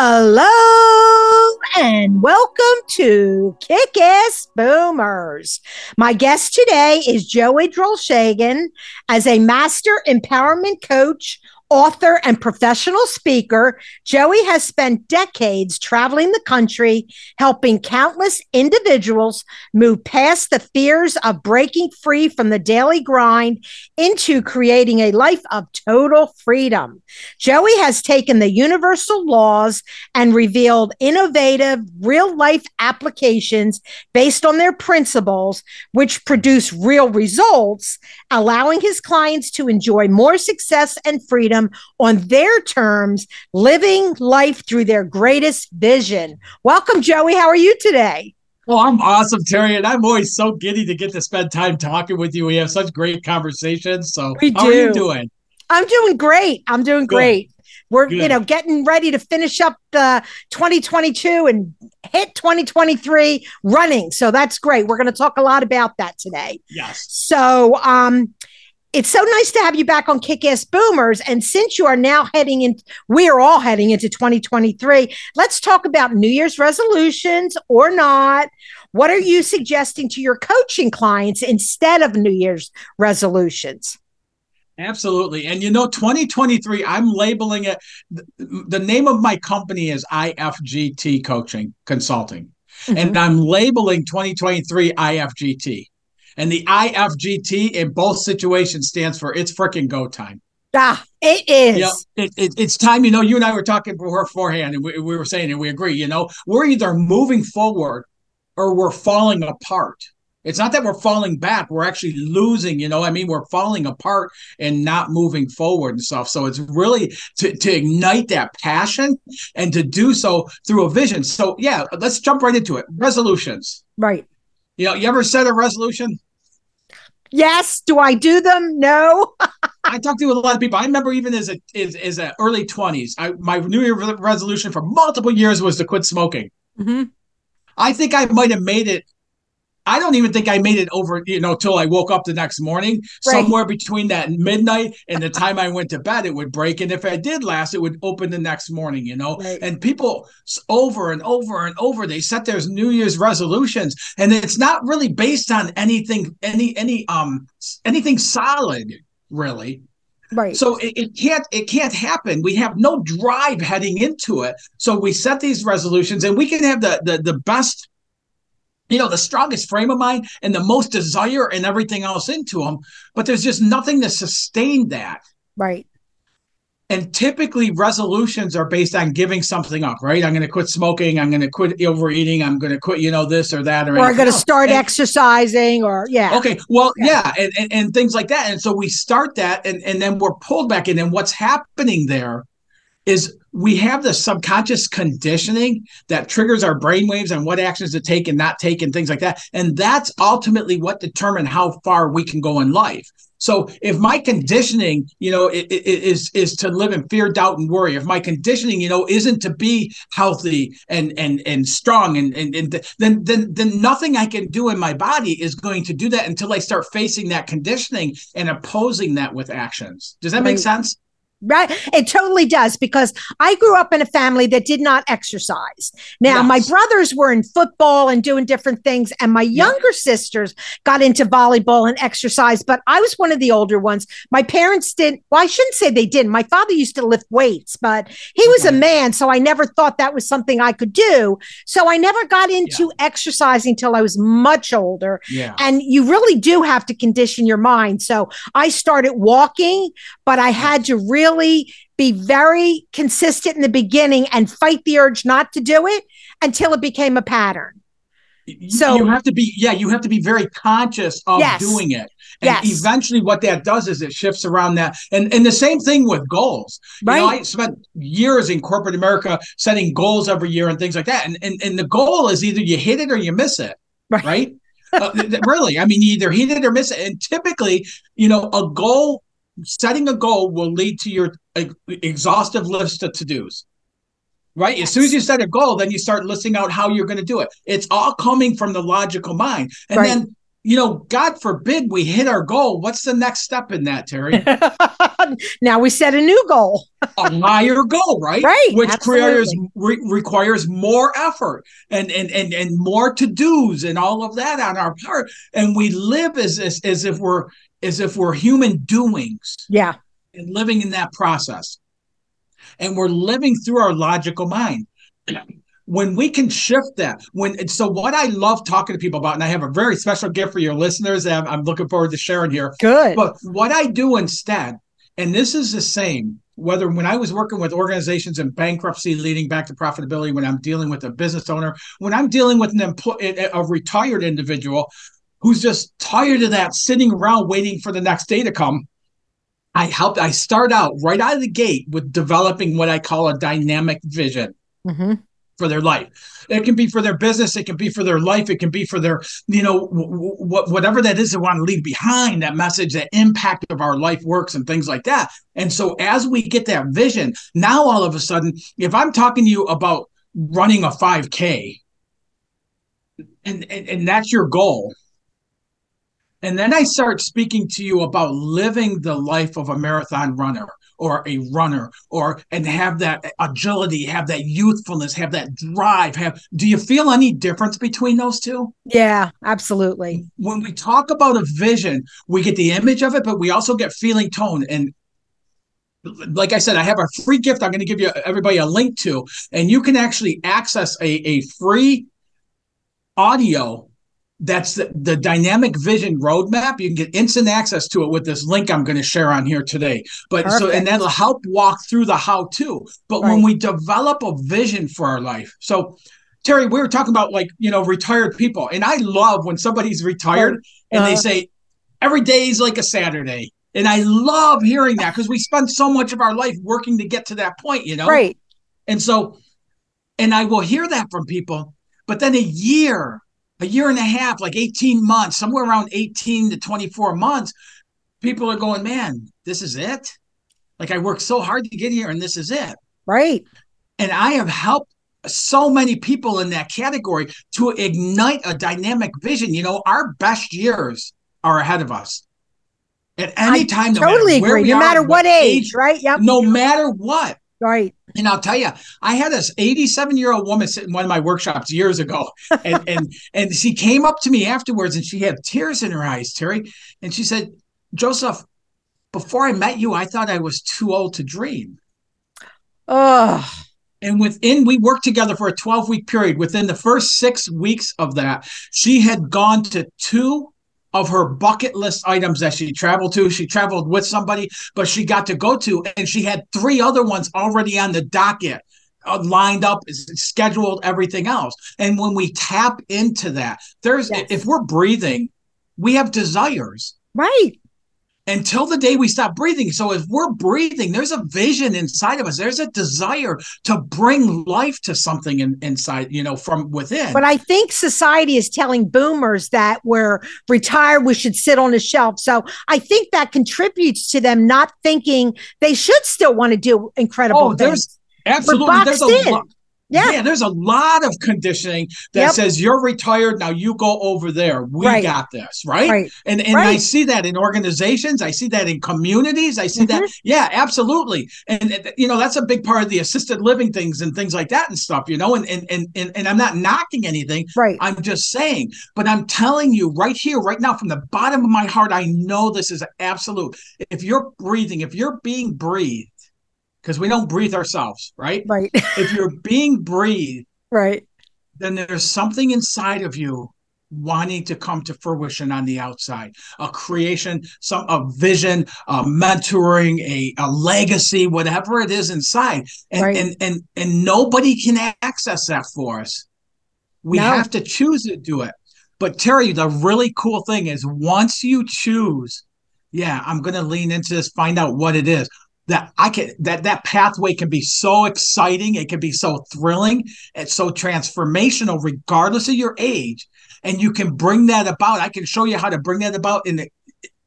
Hello and welcome to Kick Ass Boomers. My guest today is Joey Drolshagen as a master empowerment coach, author, and professional speaker, Joey has spent decades traveling the country, helping countless individuals move past the fears of breaking free from the daily grind into creating a life of total freedom. Joey has taken the universal laws and revealed innovative real life applications based on their principles, which produce real results, allowing his clients to enjoy more success and freedom freedom on their terms, living life through their greatest vision. Welcome, Joey. How are you today? Well, I'm awesome, Terry, and I'm always so giddy to get to spend time talking with you. We have such great conversations. So, we do. how are you doing? I'm doing great. I'm doing Good. great. We're Good. you know getting ready to finish up the 2022 and hit 2023 running. So that's great. We're going to talk a lot about that today. Yes. So um it's so nice to have you back on Kick Ass Boomers. And since you are now heading in, we are all heading into 2023. Let's talk about New Year's resolutions or not. What are you suggesting to your coaching clients instead of New Year's resolutions? Absolutely. And you know, 2023, I'm labeling it, the name of my company is IFGT Coaching Consulting. Mm-hmm. And I'm labeling 2023 IFGT. And the IFGT in both situations stands for it's freaking go time. Ah, it is. Yeah, it, it, it's time. You know, you and I were talking beforehand, and we, we were saying, and we agree. You know, we're either moving forward or we're falling apart. It's not that we're falling back; we're actually losing. You know, I mean, we're falling apart and not moving forward and stuff. So it's really to to ignite that passion and to do so through a vision. So yeah, let's jump right into it. Resolutions. Right. You know, you ever set a resolution? Yes. Do I do them? No. I talked to a lot of people. I remember even as a as, as a early twenties, I my New Year resolution for multiple years was to quit smoking. Mm-hmm. I think I might have made it I don't even think I made it over, you know, till I woke up the next morning. Right. Somewhere between that midnight and the time I went to bed, it would break. And if I did last, it would open the next morning, you know. Right. And people over and over and over, they set their New Year's resolutions, and it's not really based on anything, any any um anything solid, really. Right. So it, it, can't it can't happen. We have no drive heading into it. So we set these resolutions and we can have the the, the best you know, the strongest frame of mind and the most desire and everything else into them, but there's just nothing to sustain that. Right. And typically resolutions are based on giving something up, right? I'm going to quit smoking. I'm going to quit overeating. I'm going to quit, you know, this or that. Or, or I'm going to start and, exercising or, yeah. Okay. Well, yeah. yeah and, and, and things like that. And so we start that and, and then we're pulled back in. And what's happening there is we have the subconscious conditioning that triggers our brainwaves and what actions to take and not take and things like that. And that's ultimately what determine how far we can go in life. So if my conditioning, you know, is is to live in fear, doubt, and worry, if my conditioning, you know, isn't to be healthy and and and strong, and and, and then then then nothing I can do in my body is going to do that until I start facing that conditioning and opposing that with actions. Does that make sense? Right. It totally does because I grew up in a family that did not exercise. Now, yes. my brothers were in football and doing different things, and my younger sisters got into volleyball and exercise, but I was one of the older ones. My parents didn't, well, I shouldn't say they didn't. My father used to lift weights, but he was a man. So I never thought that was something I could do. So I never got into yeah. exercising until I was much older. Yeah. And you really do have to condition your mind. So I started walking, but I had to really really be very consistent in the beginning and fight the urge not to do it until it became a pattern. So you have to be, yeah, you have to be very conscious of Yes. doing it. And Yes. eventually what that does is it shifts around that. And and the same thing with goals. You know, Right. I spent years in corporate America setting goals every year and things like that. And and, and the goal is either you hit it or you miss it. Right. Right. Uh, really. I mean, you either hit it or miss it. And typically, you know, a goal setting a goal will lead to your exhaustive list of to-dos. Right. As soon as you set a goal, then you start listing out how you're going to do it. It's all coming from the logical mind. And Right. then, you know, God forbid we hit our goal. What's the next step in that, Terry? now we set a new goal. a higher goal, right? Right, Which requires re- requires more effort and and and and more to dos and all of that on our part. And we live as as, as if we're as if we're human doings Yeah. and living in that process. And we're living through our logical mind. When we can shift that, when and so what I love talking to people about, and I have a very special gift for your listeners and I'm, I'm looking forward to sharing here. Good. But what I do instead, and this is the same, whether when I was working with organizations in bankruptcy leading back to profitability, when I'm dealing with a business owner, when I'm dealing with an employee, a retired individual who's just tired of that sitting around waiting for the next day to come. I helped, I start out right out of the gate with developing what I call a dynamic vision hmm for their life. It can be for their business, it can be for their life, it can be for their, you know, what whatever that is they want to leave behind, that message, that impact of our life works and things like that. And so as we get that vision, now all of a sudden, if I'm talking to you about running a 5K and, and, and that's your goal. And then I start speaking to you about living the life of a marathon runner or a runner or and have that agility, have that youthfulness, have that drive, have do you feel any difference between those two? Yeah, absolutely. When we talk about a vision, we get the image of it, but we also get feeling tone and like I said, I have a free gift I'm going to give you everybody a link to, and you can actually access a, a free audio that's the, the dynamic vision roadmap. You can get instant access to it with this link I'm going to share on here today. But so, and that'll help walk through the how to. But when we develop a vision for our life, so Terry, we were talking about like, you know, retired people. And I love when somebody's retired and they Uh-huh. say, every day is like a Saturday. And I love hearing that because we spend so much of our life working to get to that point, you know? Right. And so, and I will hear that from people, but then a year, a year and a half, like 18 months, somewhere around 18 to 24 months, people are going, man, this is it. Like I worked so hard to get here and this is it. Right. And I have helped so many people in that category to ignite a dynamic vision. You know, our best years are ahead of us. At any I time, no totally matter where agree. No matter what age, right? Yep. no matter what. Right. And I'll tell you, I had this 87 year old woman sit in one of my workshops years ago, and and and she came up to me afterwards, and she had tears in her eyes, Terry, and she said, "Joseph, before I met you, I thought I was too old to dream." Oh, And within, we worked together for a 12 week period. Within the first six weeks of that, she had gone to two of her bucket list items that she traveled to. She traveled with somebody, but she got to go to, and she had three other ones already on the docket. uh, Lined up, scheduled, everything else. And when we tap into that, there's Yes. if we're breathing, we have desires right. Until the day we stop breathing. So if we're breathing, there's a vision inside of us. There's a desire to bring life to something in, inside, you know, from within. But I think society is telling boomers that we're retired, we should sit on a shelf. So I think that contributes to them not thinking they should still want to do incredible Oh, things. there's absolutely there's a in. lot. Yeah. Yeah, there's a lot of conditioning that Yep. says you're retired now. You go over there. We Right. got this, right? Right. And and I see that in organizations. I see that in communities. I see that. Mm-hmm. Yeah, absolutely. And you know that's a big part of the assisted living things and things like that and stuff. You know, and and and and, and I'm not knocking anything. Right. I'm just saying, but I'm telling you right here, right now, from the bottom of my heart, I know this is absolute. If you're breathing, if you're being breathed, because we don't breathe ourselves, right? Right. If you're being breathed, right. then there's something inside of you wanting to come to fruition on the outside a creation some a vision a mentoring a, a legacy whatever it is inside and, Right. and and and nobody can access that for us We No. have to choose to do it. But Terry, the really cool thing is once you choose, yeah, I'm going to lean into this, find out what it is. That I can that that pathway can be so exciting, it can be so thrilling, it's so transformational, regardless of your age, and you can bring that about. I can show you how to bring that about in the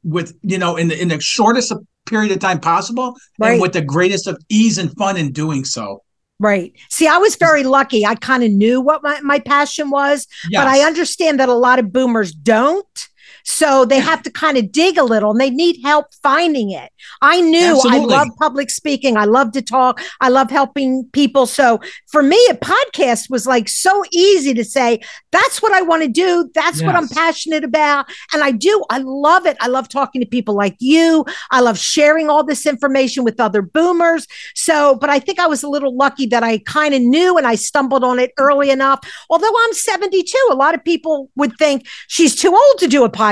with you know in the in the shortest period of time possible, Right. and with the greatest of ease and fun in doing so. Right. See, I was very lucky. I kind of knew what my, my passion was, but I understand that a lot of boomers don't. So they have to kind of dig a little and they need help finding it. I knew Absolutely. I love public speaking. I love to talk. I love helping people. So for me, a podcast was like so easy to say, that's what I want to do. That's what I'm passionate about. And I do. I love it. I love talking to people like you. I love sharing all this information with other boomers. So, but I think I was a little lucky that I kind of knew and I stumbled on it early enough. Although I'm 72, a lot of people would think she's too old to do a podcast.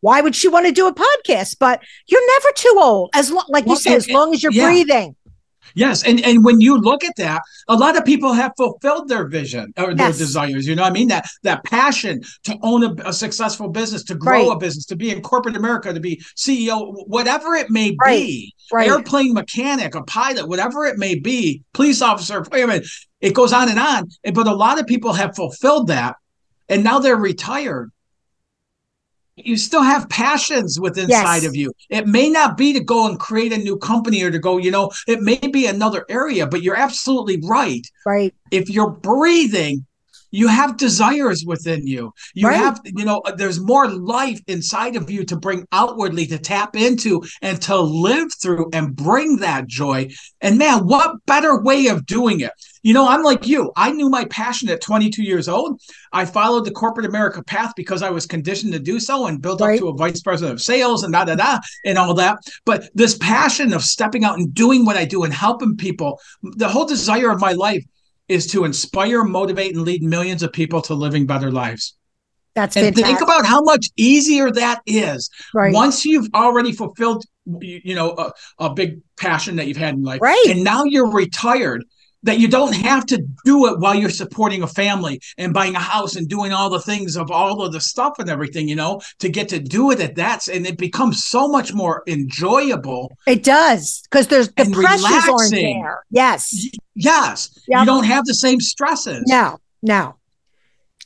Why would she want to do a podcast? But you're never too old, as lo- like you Well, said, and- as long as you're yeah. breathing. Yes, and and when you look at that, a lot of people have fulfilled their vision or their desires. You know what I mean? That that passion to own a, a successful business, to grow Right. a business, to be in corporate America, to be CEO, whatever it may Right. be, Right. airplane mechanic, a pilot, whatever it may be, police officer, fireman. It goes on and on. But a lot of people have fulfilled that, and now they're retired. You still have passions with inside Yes. of you. It may not be to go and create a new company or to go, you know, it may be another area, but you're absolutely right Right. if you're breathing you have desires within you. You Right. have you know there's more life inside of you to bring outwardly to tap into and to live through and bring that joy. And man what better way of doing it? You know i'm like you. I knew my passion at 22 years old. I followed the corporate america path because i was conditioned to do so and built Right. up to a vice president of sales and da da da and all that. But this passion of stepping out and doing what i do and helping people the whole desire of my life is to inspire, motivate, and lead millions of people to living better lives. That's And fantastic. think about how much easier that is right. once you've already fulfilled, you, you know, a, a big passion that you've had in life, Right. and now you're retired. That you don't have to do it while you're supporting a family and buying a house and doing all the things of all of the stuff and everything, you know, to get to do it at that, and it becomes so much more enjoyable. it does because there's the pressures aren't there. Yes. Yes, Yep. you don't have the same stresses. No. No.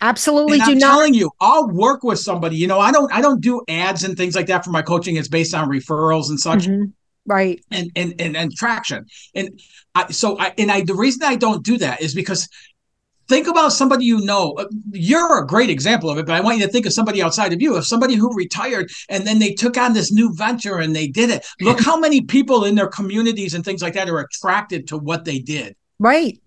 Absolutely and do I'm not. telling you, I'll work with somebody. You know, I don't I don't do ads and things like that for my coaching. It's based on referrals and such Mhm. Right. and, and and and traction. And I so I and I the reason I don't do that is because think about somebody you know. Uh, You're a great example of it, but I want you to think of somebody outside of you, of somebody who retired and then they took on this new venture and they did it. Look how many people in their communities and things like that are attracted to what they did. Right.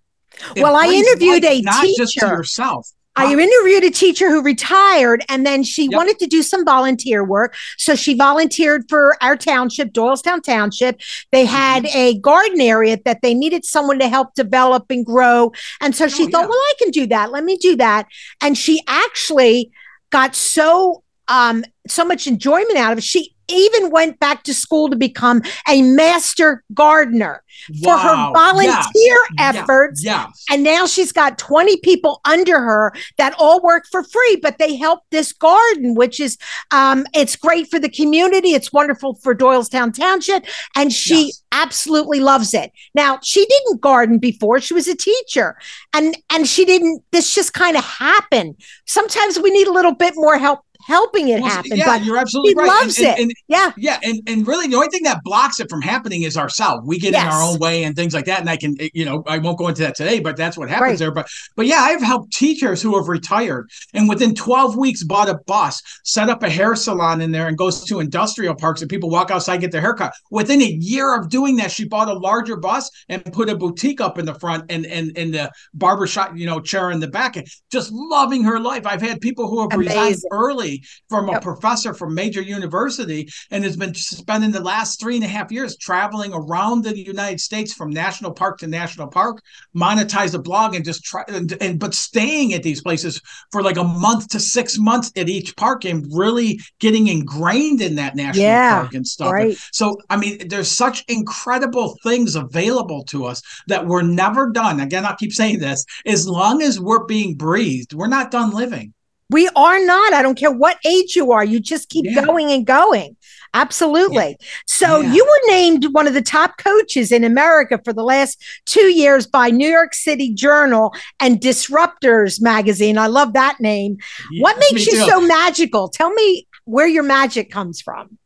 It Well, I interviewed life a not just to teacher. yourself. I interviewed a teacher who retired and then she Yep. wanted to do some volunteer work. So she volunteered for our township, Doylestown Township. They had Mm-hmm. a garden area that they needed someone to help develop and grow. And so she Oh, thought, yeah. well, I can do that. Let me do that. And she actually got so um so much enjoyment out of it. She even went back to school to become a master gardener for her volunteer. Yeah. efforts. Yes. And now she's got 20 people under her that all work for free, but they help this garden, which is um, it's great for the community. It's wonderful for Doylestown Township. And she Yes. absolutely loves it. Now, she didn't garden before. She was a teacher. And and she didn't, this just kind of happened. Sometimes we need a little bit more help helping it happen. yeah, but you're absolutely she right. loves and, it. And, yeah, yeah, and, and really the only thing that blocks it from happening is ourselves. We get in our own way and things like that. And I can, eh, you know, I won't go into that today, but that's what happens Right. there. But but yeah, I've helped teachers who have retired and within 12 weeks bought a bus, set up a hair salon in there and goes to industrial parks and people walk outside, get their haircut. Within a year of doing that, she bought a larger bus and put a boutique up in the front and and and the barbershop, you know, chair in the back. Just loving her life. I've had people who have resigned Amazing. early degree from a professor from major university and has been spending the last three and a half years traveling around the United States from national park to national park, monetize a blog and just try and, and but staying at these places for like a month to six months at each park and really getting ingrained in that national Yeah, park and stuff. right. So I mean, there's such incredible things available to us that we're never done. Again, I keep saying this: as long as we're being breathed, we're not done living. We are not. I don't care what age you are. You just keep Yeah. going and going. Absolutely. So Yeah. you were named one of the top coaches in America for the last two years by New York City Journal and Disruptors magazine. I love that name. what makes you too. so magical? Tell me where your magic comes from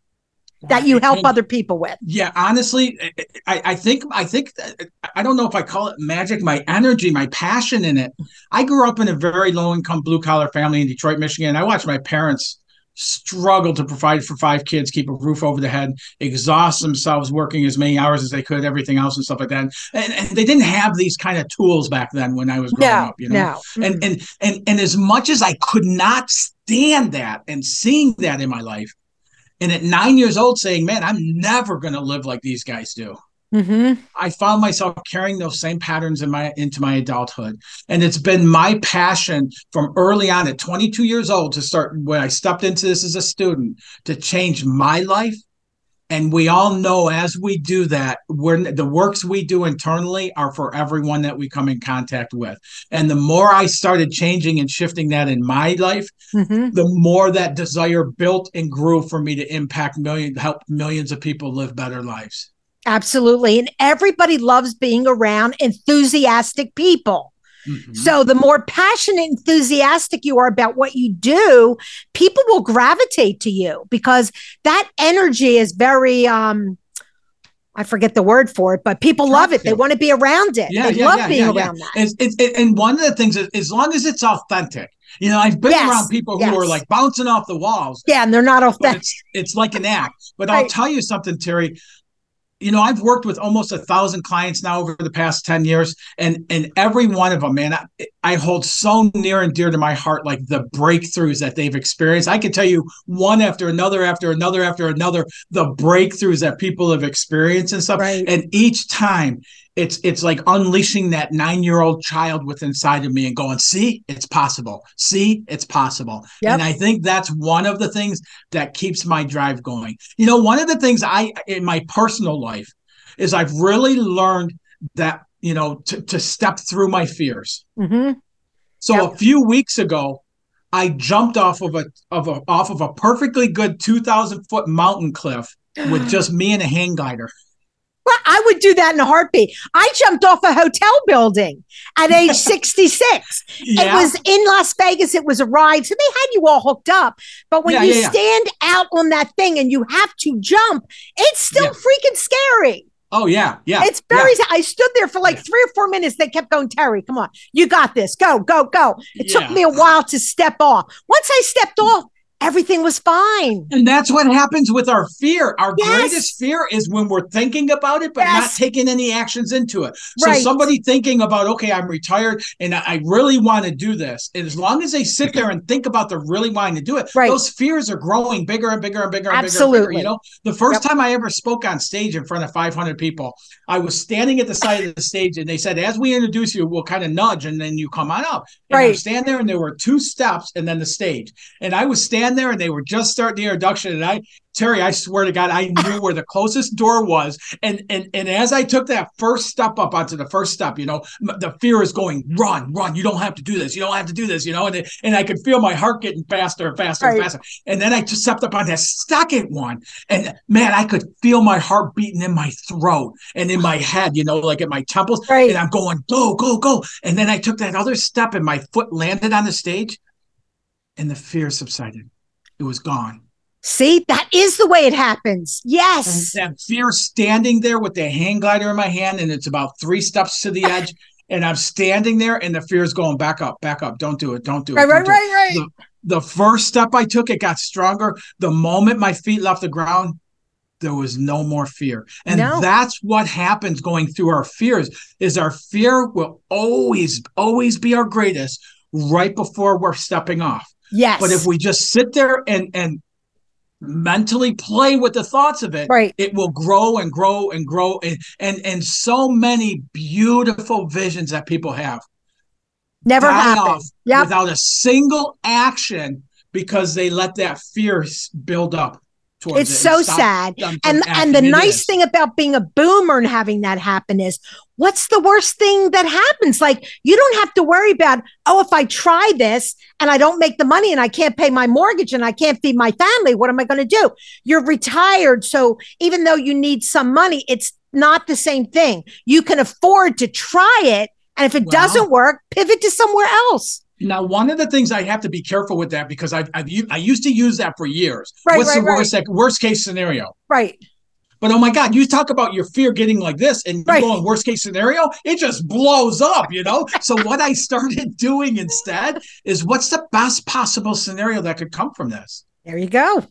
that you help And- other people with. Yeah, honestly, I, I think I think that- I don't know if I call it magic. My energy, my passion in it. I grew up in a very low income blue collar family in Detroit, Michigan. I watched my parents struggle to provide for five kids, keep a roof over the head, exhaust themselves working as many hours as they could, everything else and stuff like that. And, and they didn't have these kind of tools back then when I was growing No, up. You know, no. and and and and as much as I could not stand that and seeing that in my life, and at nine years old saying, "Man, I'm never going to live like these guys do." hmm I found myself carrying those same patterns in my into my adulthood, and it's been my passion from early on at 22 years old to start when I stepped into this as a student to change my life. And we all know as we do that, we're, the works we do internally are for everyone that we come in contact with. And the more I started changing and shifting that in my life, hmm the more that desire built and grew for me to impact million, help millions of people live better lives. Absolutely. And everybody loves being around enthusiastic people. Mhm. So the more passionate, enthusiastic you are about what you do, people will gravitate to you because that energy is very um I forget the word for it, but people love it. They want to be around it. Yeah, they yeah, love yeah, being around that. It's, it's, it, and one of the things is, as long as it's authentic, you know, I've been Yes, around people who are like bouncing off the walls, Yeah, and they're not authentic. it's it's like an act. But I'll tell you something, Terry. You know, I've worked with almost a thousand clients now over the past ten years, and and every one of them, man, I, I hold so near and dear to my heart, like the breakthroughs that they've experienced. I can tell you one after another, after another, after another, the breakthroughs that people have experienced and stuff. Right. And each time, it's it's like unleashing that nine year old child within inside of me and going, see, it's possible. See, it's possible. Yep. And I think that's one of the things that keeps my drive going. You know, one of the things I in my personal life is I've really learned that you know to, to step through my fears. hmm So Yep. a few weeks ago, I jumped off of a of a off of a perfectly good two thousand foot mountain cliff with just me and a hang glider. I would do that in a heartbeat. I jumped off a hotel building at age 66. It was in Las Vegas. It was a ride. So they had you all hooked up. But when Yeah, you yeah, yeah. stand out on that thing and you have to jump, it's still Yeah. freaking scary. oh yeah, yeah. It's very, I stood there for like three or four minutes. They kept going, Terry, come on. You got this. Go, go, go. It took me a while to step off. Once I stepped off, everything was fine. And that's what happens with our fear. Our Yes. greatest fear is when we're thinking about it, but not taking any actions into it. So Right. somebody thinking about, okay, I'm retired and I I really want to do this. And as long as they sit there and think about the really wanting to do it, Right. those fears are growing bigger and bigger and bigger and bigger Absolutely. bigger. You know, the first Yep. time I ever spoke on stage in front of 500 people, I was standing at the side of the stage and they said, as we introduce you, we'll kind of nudge and then you come on up. And I'm Right. standing there and there were two steps and then the stage. And I was standing there and they were just starting the introduction. And I, Terry, I swear to God, I knew where the closest door was. And and and as I took that first step up onto the first step, you know, the fear is going, run, run. You don't have to do this. You don't have to do this. You know, and it, and I could feel my heart getting faster and faster and faster. And then I just stepped up on that second one, and man, I could feel my heart beating in my throat and in my head. You know, like at my temples. Right. And I'm going, go, go, go. And then I took that other step, and my foot landed on the stage, and the fear subsided. It was gone. See, that is the way it happens. And Yes. that fear standing there with the hang glider in my hand, and it's about three steps to the edge. And I'm standing there, and the fear is going back up, back up. Don't do it. Don't do it. Right, right, do it. right, right. The first step I took, it got stronger. The moment my feet left the ground, there was no more fear. And No. that's what happens going through our fears is our fear will always, always be our greatest right before we're stepping off. Yes. But if we just sit there and and mentally play with the thoughts of it, right. it will grow and grow and grow and and and so many beautiful visions that people have never happen. Yep. without a single action because they let that fear build up It's it so sad. And and the nice is. thing about being a boomer and having that happen is what's the worst thing that happens? Like you don't have to worry about, oh, if I try this and I don't make the money and I can't pay my mortgage and I can't feed my family, what am I going to do? You're retired. So even though you need some money, it's not the same thing. You can afford to try it. And if it doesn't work, pivot to somewhere else. Now, one of the things I have to be careful with that because I've, I've I used to use that for years. Right, What's right, the worst like, worst case scenario? Right. But oh my God, you talk about your fear getting like this, and Right. go in worst case scenario, it just blows up, you know. so what I started doing instead is, what's the best possible scenario that could come from this? There you go.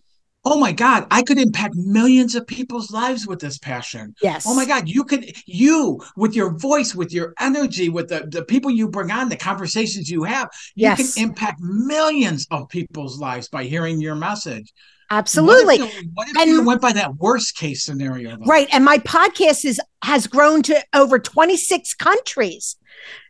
Oh my God, I could impact millions of people's lives with this passion. Yes. Oh my God, you could, you with your voice, with your energy, with the, the people you bring on, the conversations you have, you Yes. can impact millions of people's lives by hearing your message. Absolutely. What if, you- what if And- you went by that worst case scenario? though? Right. And my podcast is has grown to over 26 countries.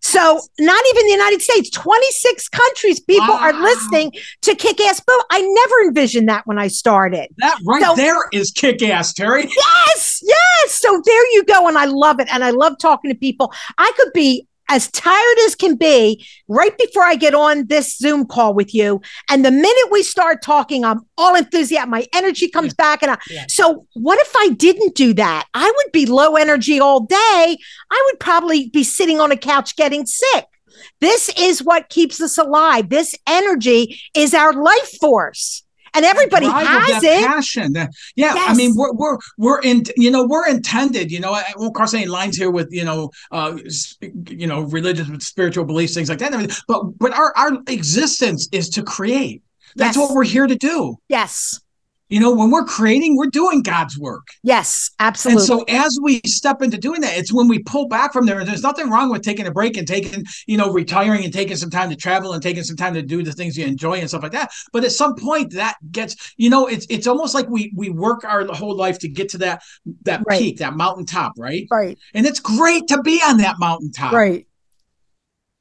So not even the United States, 26 countries, people are listening to Kick Ass Boom. I never envisioned that when I started. That right So- there is kick ass, Terry. Yes, yes. So there you go. And I love it. And I love talking to people. I could be as tired as can be right before I get on this Zoom call with you. And the minute we start talking, I'm all enthusiastic. My energy comes back. And I, Yeah. so what if I didn't do that? I would be low energy all day. I would probably be sitting on a couch getting sick. This is what keeps us alive. This energy is our life force. And everybody has it. passion. That- yeah, I mean, we're we're we're in. You know, we're intended. You know, I won't cross any lines here with you know, uh, you know, religious, spiritual beliefs, things like that. But but our our existence is to create. That's Yes. what we're here to do. Yes. You know, when we're creating, we're doing God's work. Yes. Absolutely. And so as we step into doing that, it's when we pull back from there. And there's nothing wrong with taking a break and taking, you know, retiring and taking some time to travel and taking some time to do the things you enjoy and stuff like that. But at some point that gets, you know, it's it's almost like we we work our whole life to get to that that Right. peak, that mountaintop, right? right. And it's great to be on that mountaintop. Right.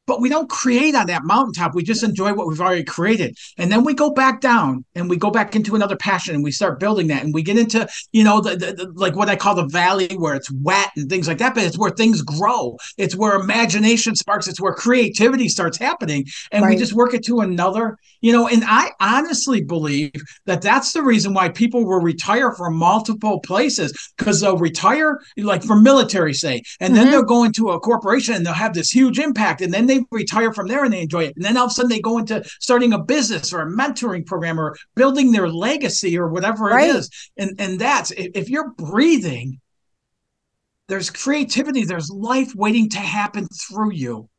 But we don't create on that mountaintop. We just enjoy what we've already created. And then we go back down and we go back into another passion and we start building that. And we get into, you know, the, the, the- like what I call the valley where it's wet and things like that. But it's where things grow. It's where imagination sparks. It's where creativity starts happening. And we just work it to another, you know, and I honestly believe that that's the reason why people will retire from multiple places because they'll retire, like from military, say, and then Mhm. they'll go into a corporation and they'll have this huge impact. And then they retire from there and they enjoy it. And then all of a sudden they go into starting a business or a mentoring program or building their legacy or whatever Right. it is. And and that's if, you're breathing, there's creativity, there's life waiting to happen through you.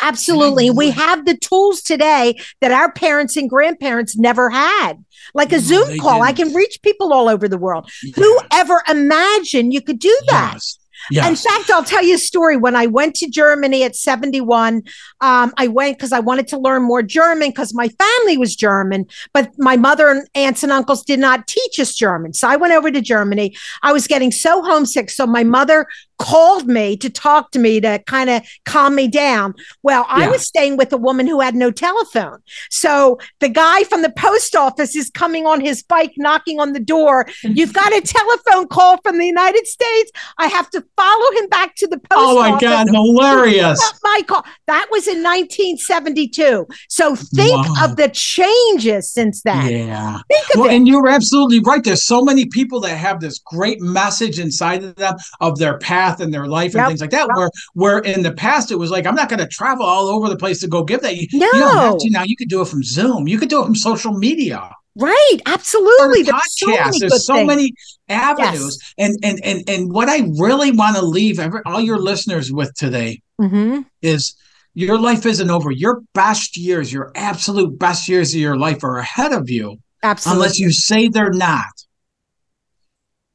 Absolutely. We have the tools today that our parents and grandparents never had. Like a Zoom they call, I didn't. can reach people all over the world. Who ever imagined you could do that? Yes. In fact, I'll tell you a story. When I went to Germany at 71, um, I went because I wanted to learn more German because my family was German, but my mother and aunts and uncles did not teach us German. So I went over to Germany. I was getting so homesick. So my mother called me to talk to me to kind of calm me down. Well, I was staying with a woman who had no telephone. So the guy from the post office is coming on his bike, knocking on the door. You've got a telephone call from the United States. I have to follow him back to the post Oh my. God, hilarious. Pick up My call. That was in 1972. So think Wow. of the changes since then. Yeah. Think of Well, it. and you're absolutely right. There's so many people that have this great message inside of them of their path and their life and Yep. things like that. Yep. Where where in the past it was like, I'm not going to travel all over the place to go give that. You, No. you don't have to now. You could do it from Zoom. You could do it from social media. Right. Absolutely. There's so podcasts. many There's so things. many avenues. And and and and what I really want to leave every, all your listeners with today Mhm. is your life isn't over. Your best years, your absolute best years of your life are ahead of you Absolutely. unless you say they're not.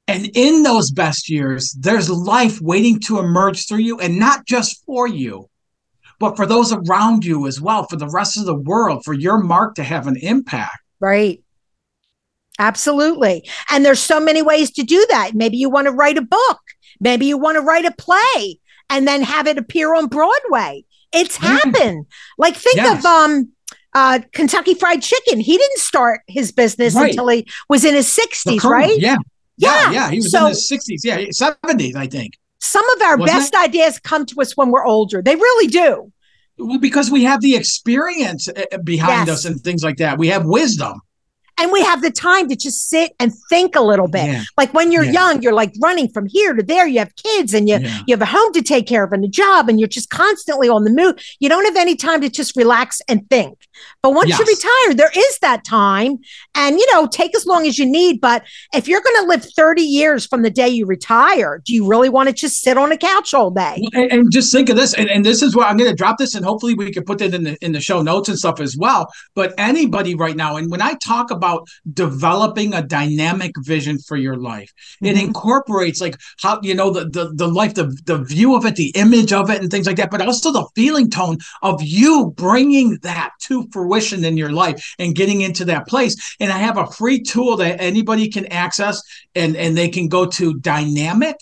And in those best years, there's life waiting to emerge through you and not just for you, but for those around you as well, for the rest of the world, for your mark to have an impact. Right. Absolutely. And there's so many ways to do that. Maybe you want to write a book. Maybe you want to write a play and then have it appear on Broadway. It's Yeah. happened. Like think Yes. of um uh Kentucky Fried Chicken. He didn't start his business Right. until he was in his 60s, Colonel, right? Yeah. Yeah. Yeah. He was So- in his 60s. Yeah. 70s, I think. Some of our Wasn't best ideas come to us when we're older. They really do. Well, because we have the experience uh, behind Yes. us and things like that. We have wisdom. And we have the time to just sit and think a little bit. Yeah. Like when you're Yeah. young, you're like running from here to there. You have kids and you Yeah. you have a home to take care of and a job, and you're just constantly on the move. You don't have any time to just relax and think. But once you Yes. retire, there is that time, and you know, take as long as you need. But if you're going to live 30 years from the day you retire, do you really want to just sit on a couch all day? And, and just think of this, and, and this is where I'm going to drop this, and hopefully we can put that in the in the show notes and stuff as well. But anybody right now, and when I talk about developing a dynamic vision for your life, it Mhm. incorporates like how you know the the the life, the the view of it, the image of it, and things like that, but also the feeling tone of you bringing that to fruition in your life and getting into that place. And I have a free tool that anybody can access, and and they can go to dynamic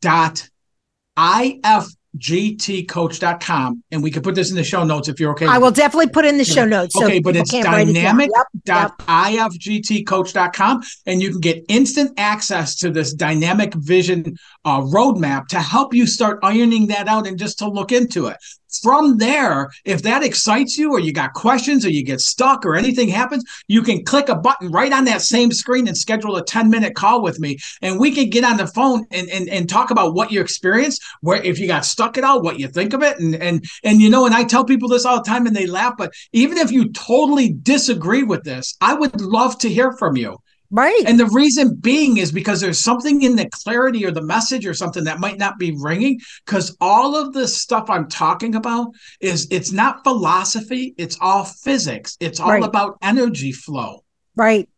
dot ifgtcoach.com and we can put this in the show notes if you're okay I will it. definitely put in the show notes. so Okay, but it's can't write it down. dynamic Yep, yep. and you can get instant access to this dynamic vision uh, roadmap to help you start ironing that out and just to look into it from there if that excites you or you got questions or you get stuck or anything happens you can click a button right on that same screen and schedule a 10 minute call with me. And we can get on the phone and, and, and talk about what you experienced where if you got stuck at all what you think of it. And and and you know and i tell people this all the time and they laugh but even if you totally disagree with this i would love to hear from you Right. and the reason being is because there's something in the clarity or the message or something that might not be ringing. Because all of this stuff I'm talking about is it's not philosophy, it's all physics, it's all Right. about energy flow. Right.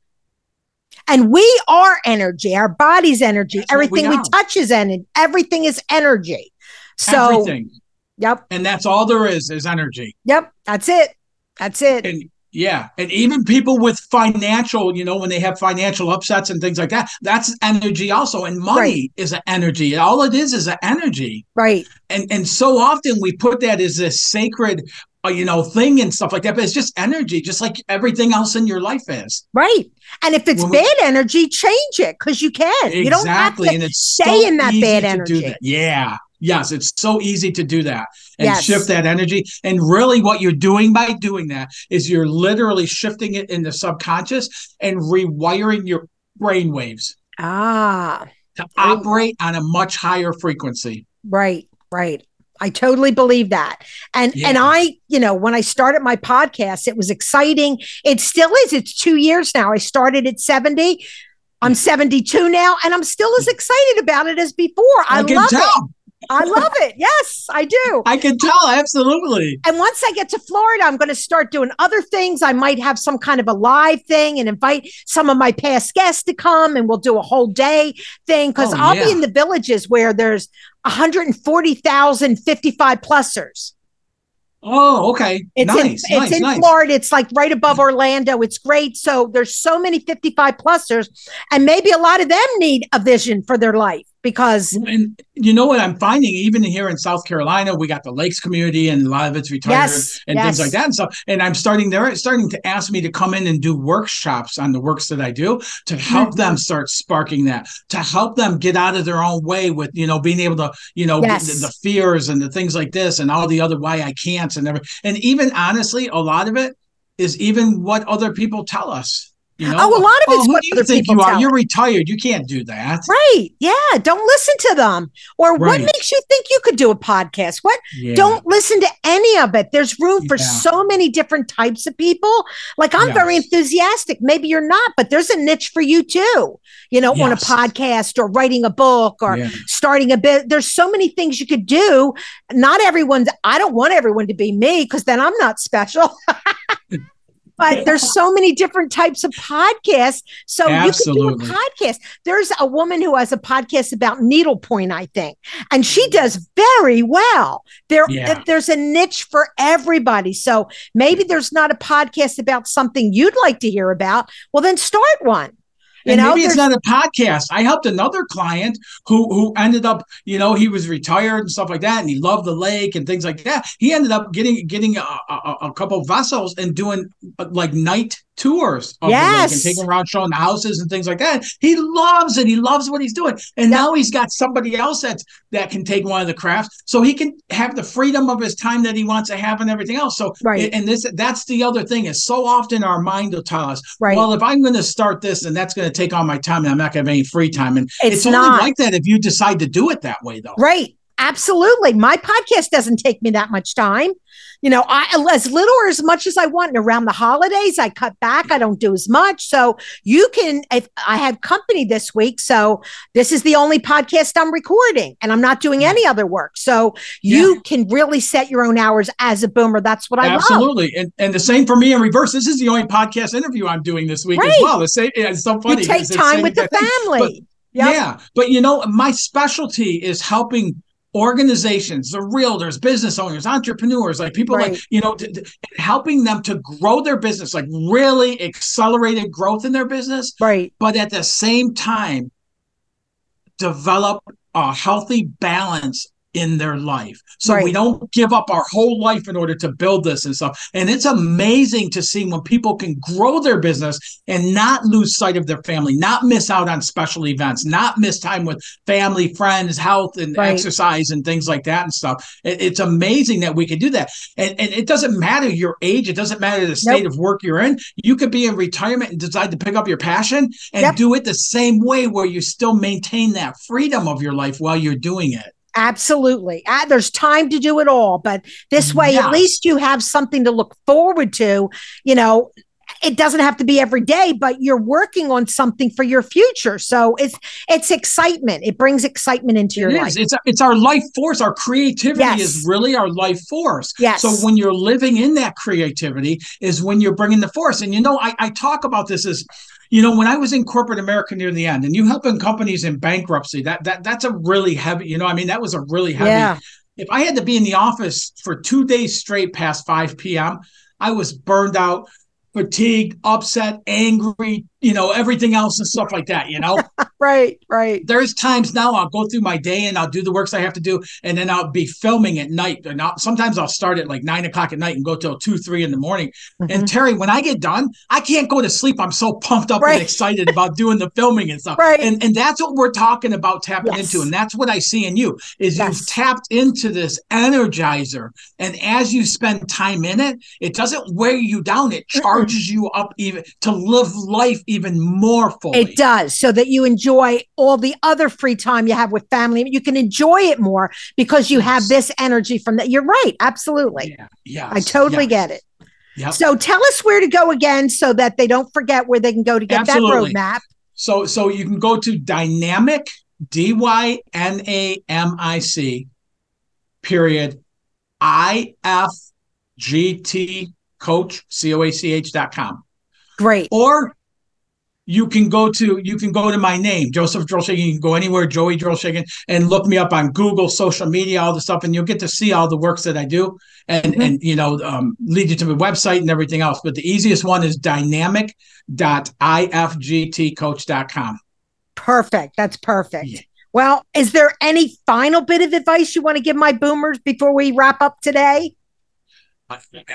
And we are energy. Our body's energy. That's what we everything we, touch is energy. Everything is energy. So, Everything. yep, And that's all there is is energy. yep. That's it. That's it. And yeah, and even people with financial, you know, when they have financial upsets and things like that, that's energy also. And money Right. is an energy. All it is is an energy. right. and and so often we put that as this sacred uh, you know thing and stuff like that but it's just energy just like everything else in your life is Right. And if it's we- bad energy, change it because you can. You don't have exactly to and it's stay so in that bad energy. that. yeah yes it's so easy to do that and Yes. shift that energy and really what you're doing by doing that is you're literally shifting it in the subconscious and rewiring your brain waves Ah, to operate on a much higher frequency right, right. I totally believe that. And and I, you know, when I started my podcast, it was exciting. It still is. It's 2 years now. I started at 70. I'm 72 now and I'm still as excited about it as before. I, i, can love it. I love it. Yes, I do. i can tell absolutely And once I get to Florida, I'm going to start doing other things. I might have some kind of a live thing and invite some of my past guests to come and we'll do a whole day thing because Oh, I'll yeah. be in the villages where there's 140,000 55 plusers. Oh, okay. It's nice, in, it's nice, in nice. Florida. It's like right above Orlando. It's great. So there's so many 55 plusers and maybe a lot of them need a vision for their life because And you know what I'm finding, even here in South Carolina, we got the Lakes community, and a lot of it's retired Yes, and yes. things like that. And so, and I'm starting. They're starting to ask me to come in and do workshops on the works that I do to help them Mm-hmm. start sparking that, to help them get out of their own way with you know being able to you know Yes. the, the fears and the things like this and all the other why I can't and everything. And even honestly, a lot of it is even what other people tell us. You know, Oh, a lot of "Oh, it's who what do you other think people you are? tell You're retired. You can't do that. Right. Yeah. Don't listen to them. Or what makes you think you could do a podcast? What? Yeah. Don't listen to any of it. There's room for Yeah. so many different types of people. Like I'm very enthusiastic. Maybe you're not, but there's a niche for you too. You know, on a podcast or writing a book or Yeah. starting a bit. There's so many things you could do. Not everyone's, I don't want everyone to be me because then I'm not special. but there's so many different types of podcasts. So Absolutely. you can do a podcast. There's a woman who has a podcast about needlepoint, I think, and she does very well. There, Yeah. there's a niche for everybody. So maybe there's not a podcast about something you'd like to hear about. Well, then start one. You and know, maybe it's not a podcast. I helped another client who who ended up, you know, he was retired and stuff like that, and he loved the lake and things like that. He ended up getting getting a, a, a couple vessels and doing uh, like night tours of the lake and taking around showing the houses and things like that. He loves it. He loves what he's doing, and now he's got somebody else that's that can take one of the crafts, so he can have the freedom of his time that he wants to have and everything else. So, Right. and this that's the other thing is so often our mind will tell us, Right. well, if I'm going to start this and that's going to take all my time and I'm not going to have any free time. And It's it's, only not. like that if you decide to do it that way, though. Right. Absolutely. My podcast doesn't take me that much time. You know, I as little or as much as I want. And around the holidays, I cut back. I don't do as much. So you can if I have company this week. So this is the only podcast I'm recording and I'm not doing any other work. So you can really set your own hours as a boomer. That's what I love. Absolutely. And, and the same for me in reverse. This is the only podcast interview I'm doing this week as well. The same, it's so funny. You take time with the family. Yep. Yeah. But you know, my specialty is helping organizations, the realtors, business owners, entrepreneurs, like people Right. like, you know, t- t- helping them to grow their business, like really accelerated growth in their business. Right. but at the same time develop a healthy balance in their life. So we don't give up our whole life in order to build this and stuff. And it's amazing to see when people can grow their business and not lose sight of their family not miss out on special events not miss time with family friends health and Right. exercise and things like that and stuff. It- it's amazing that we can do that. And, and it doesn't matter your age. It doesn't matter the state of work you're in. You could be in retirement and decide to pick up your passion and Yep. do it the same way where you still maintain that freedom of your life while you're doing it Absolutely. Ah, there's time to do it all, but this way, at least you have something to look forward to. You know, it doesn't have to be every day, but you're working on something for your future. So it's it's excitement. It brings excitement into your It life. is. It's it's our life force. Our creativity Yes. is really our life force. Yes. So when you're living in that creativity is when you're bringing the force. And you know, I, I talk about this as, you know, when I was in corporate America near the end, and you helping companies in bankruptcy, that that that's a really heavy. You know, I mean, that was a really heavy. Yeah. If I had to be in the office for two days straight past five p.m., I was burned out. Fatigued, upset, angry, you know, everything else and stuff like that, you know? Right. Right. there's times now I'll go through my day and I'll do the works I have to do, and then I'll be filming at night. And I'll, sometimes I'll start at like nine o'clock at night and go till two, three in the morning. Mhm. And Terry, when I get done, I can't go to sleep. I'm so pumped up Right. and excited about doing the filming and stuff. Right. And and that's what we're talking about tapping Yes. into, and that's what I see in you is Yes. you've tapped into this energizer, and as you spend time in it, it doesn't wear you down. It charges you up even to live life even more fully. It does, so that you enjoy all the other free time you have with family. You can enjoy it more because you have this energy from that. You're right. Absolutely. Yeah. Yes. I totally yes. get it. Yep. So tell us where to go again so that they don't forget where they can go to get Absolutely. that roadmap. So so you can go to dynamic D Y N A M I C period I F G T coach C O A C H dot com. Great. Or you can go to you can go to my name, Joseph Drolshagen. You can go anywhere, Joey Drolshagen, and look me up on Google, social media, all the stuff, and you'll get to see all the works that I do, and Mhm. and you know um, lead you to the website and everything else. But the easiest one is dynamic.ifgtcoach.com. Perfect. That's perfect. Yeah. Well, is there any final bit of advice you want to give my boomers before we wrap up today?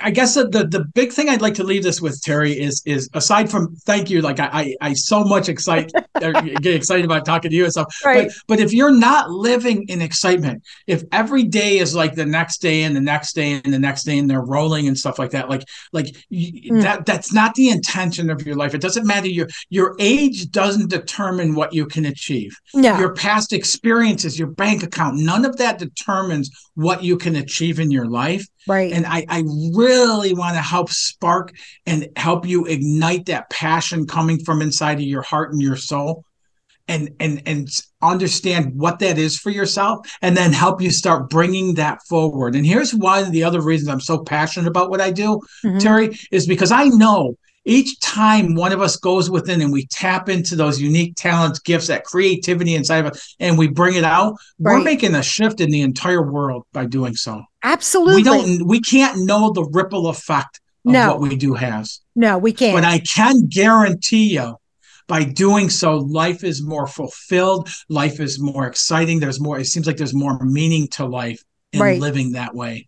I guess the, the the big thing I'd like to leave this with Terry is is aside from thank you, like I I, I so much excite er, get excited about talking to you and stuff. Right. But but if you're not living in excitement, if every day is like the next day and the next day and the next day and they're rolling and stuff like that, like like you, Mm. that that's not the intention of your life. It doesn't matter your your age doesn't determine what you can achieve. No. Your past experiences, your bank account, none of that determines what you can achieve in your life. right. And I, I really want to help spark and help you ignite that passion coming from inside of your heart and your soul. and and and understand what that is for yourself and then help you start bringing that forward and here's one of the other reasons i'm so passionate about what i do mm-hmm. terry is because i know each time one of us goes within and we tap into those unique talents gifts that creativity inside of us and we bring it out right. we're making a shift in the entire world by doing so absolutely we don't we can't know the ripple effect of no. what we do has no we can't but i can guarantee you by doing so, life is more fulfilled, life is more exciting. There's more, it seems like there's more meaning to life in right. living that way.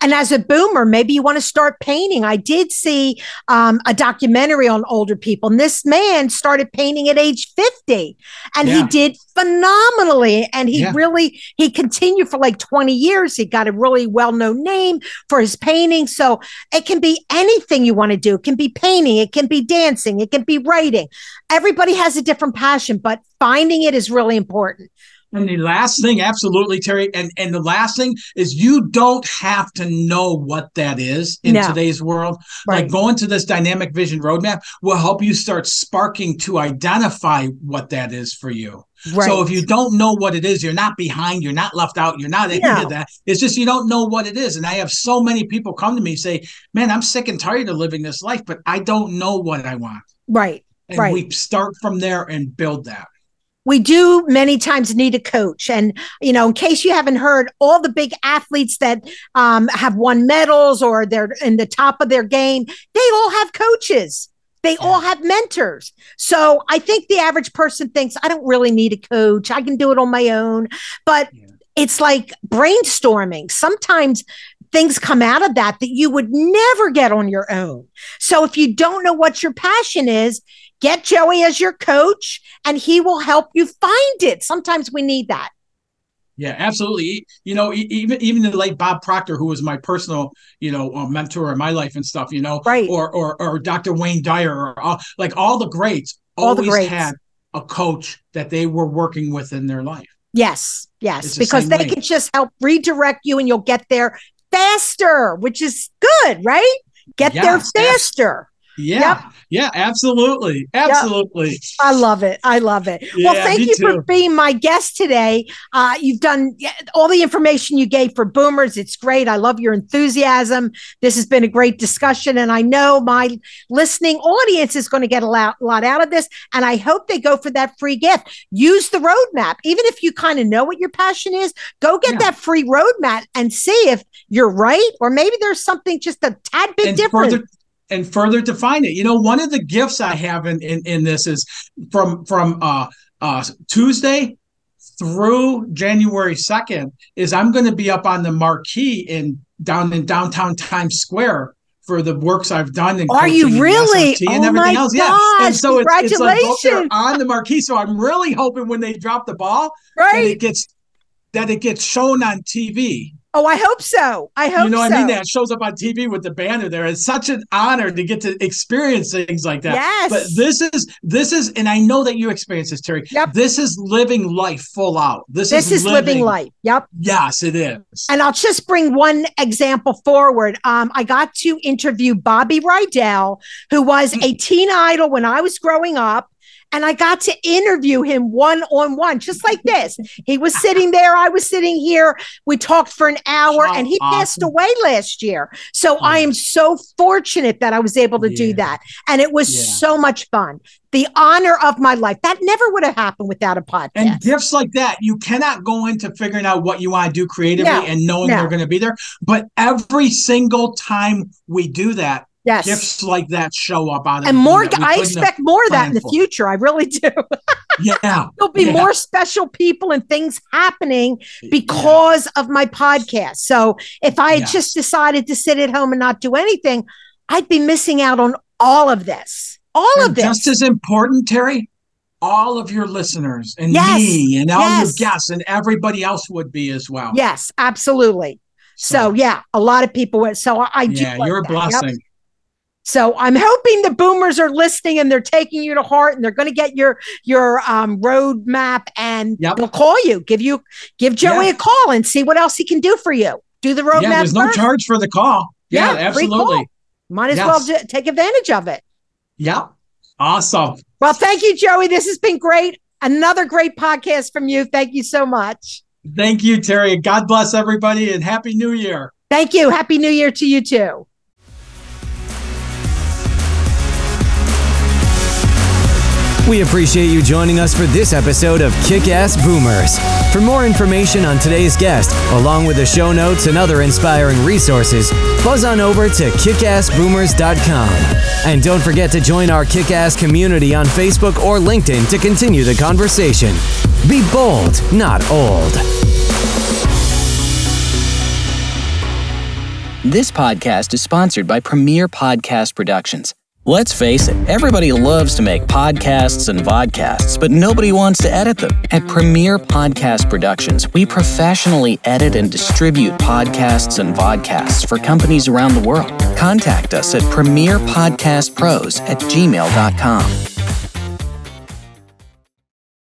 And as a boomer, maybe you want to start painting. I did see um, a documentary on older people, and this man started painting at age 50 and yeah. he did phenomenally. And he yeah. really, he continued for like 20 years. He got a really well known name for his painting. So it can be anything you want to do. It can be painting, it can be dancing, it can be writing. Everybody has a different passion, but finding it is really important. And the last thing, absolutely, Terry. And and the last thing is you don't have to know what that is in no. today's world. Right. Like going to this dynamic vision roadmap will help you start sparking to identify what that is for you. Right. So if you don't know what it is, you're not behind, you're not left out, you're not any no. of that. It's just you don't know what it is. And I have so many people come to me say, Man, I'm sick and tired of living this life, but I don't know what I want. Right. And right. we start from there and build that we do many times need a coach. And, you know, in case you haven't heard, all the big athletes that um, have won medals or they're in the top of their game, they all have coaches. They yeah. all have mentors. So I think the average person thinks, I don't really need a coach. I can do it on my own. But yeah. it's like brainstorming. Sometimes things come out of that that you would never get on your own. So if you don't know what your passion is, Get Joey as your coach and he will help you find it. Sometimes we need that. Yeah, absolutely. You know, even even the late Bob Proctor, who was my personal, you know, uh, mentor in my life and stuff. You know, right? Or or or Dr. Wayne Dyer, or all, like all the greats, all always the greats. had a coach that they were working with in their life. Yes, yes, the because they way. can just help redirect you, and you'll get there faster, which is good, right? Get yes, there faster. Yeah. Yep. Yeah, absolutely. Absolutely. Yep. I love it. I love it. Yeah, well, thank you too. for being my guest today. Uh, you've done all the information you gave for boomers. It's great. I love your enthusiasm. This has been a great discussion. And I know my listening audience is going to get a lot, lot out of this. And I hope they go for that free gift. Use the roadmap. Even if you kind of know what your passion is, go get yeah. that free roadmap and see if you're right. Or maybe there's something just a tad bit and different. Further- and further define it. You know, one of the gifts I have in in, in this is from from uh, uh, Tuesday through January second is I'm going to be up on the marquee in down in downtown Times Square for the works I've done. Are you really? And, oh and everything else. Gosh, yeah. And so congratulations. It's, it's like on the marquee. So I'm really hoping when they drop the ball, right. that it gets that it gets shown on TV. Oh, I hope so. I hope you know so. what I mean. That shows up on TV with the banner there. It's such an honor to get to experience things like that. Yes. But this is this is, and I know that you experience this, Terry. Yep. This is living life full out. This, this is, is living, living life. Yep. Yes, it is. And I'll just bring one example forward. Um, I got to interview Bobby Rydell, who was a teen idol when I was growing up and I got to interview him one on one, just like this. He was sitting there, I was sitting here. We talked for an hour, and he awesome. passed away last year. So yeah. I am so fortunate that I was able to yeah. do that, and it was yeah. so much fun. The honor of my life. That never would have happened without a podcast. And gifts like that, you cannot go into figuring out what you want to do creatively no, and knowing no. they're going to be there. But every single time we do that, Yes. Gifts like that show up on And more, I expect more of that in the for. future. I really do. yeah. There'll be yeah. more special people and things happening because yeah. of my podcast. So if I had yes. just decided to sit at home and not do anything, I'd be missing out on all of this. All and of this. Just as important, Terry, all of your listeners and yes. me and all yes. your guests and everybody else would be as well. Yes, absolutely. So, so yeah, a lot of people would. So I, I do. Yeah, you're a blessing. Yep. So I'm hoping the boomers are listening and they're taking you to heart and they're going to get your your um, roadmap and yep. they'll call you, give you give Joey yeah. a call and see what else he can do for you. Do the roadmap. Yeah, there's first. no charge for the call. Yeah, yeah absolutely. Might as yes. well d- take advantage of it. Yeah. Awesome. Well, thank you, Joey. This has been great. Another great podcast from you. Thank you so much. Thank you, Terry. God bless everybody and Happy New Year. Thank you. Happy New Year to you too. We appreciate you joining us for this episode of Kick Ass Boomers. For more information on today's guest, along with the show notes and other inspiring resources, buzz on over to kickassboomers.com. And don't forget to join our kick ass community on Facebook or LinkedIn to continue the conversation. Be bold, not old. This podcast is sponsored by Premier Podcast Productions. Let's face it, everybody loves to make podcasts and vodcasts, but nobody wants to edit them. At Premier Podcast Productions, we professionally edit and distribute podcasts and vodcasts for companies around the world. Contact us at premierpodcastpros at gmail.com.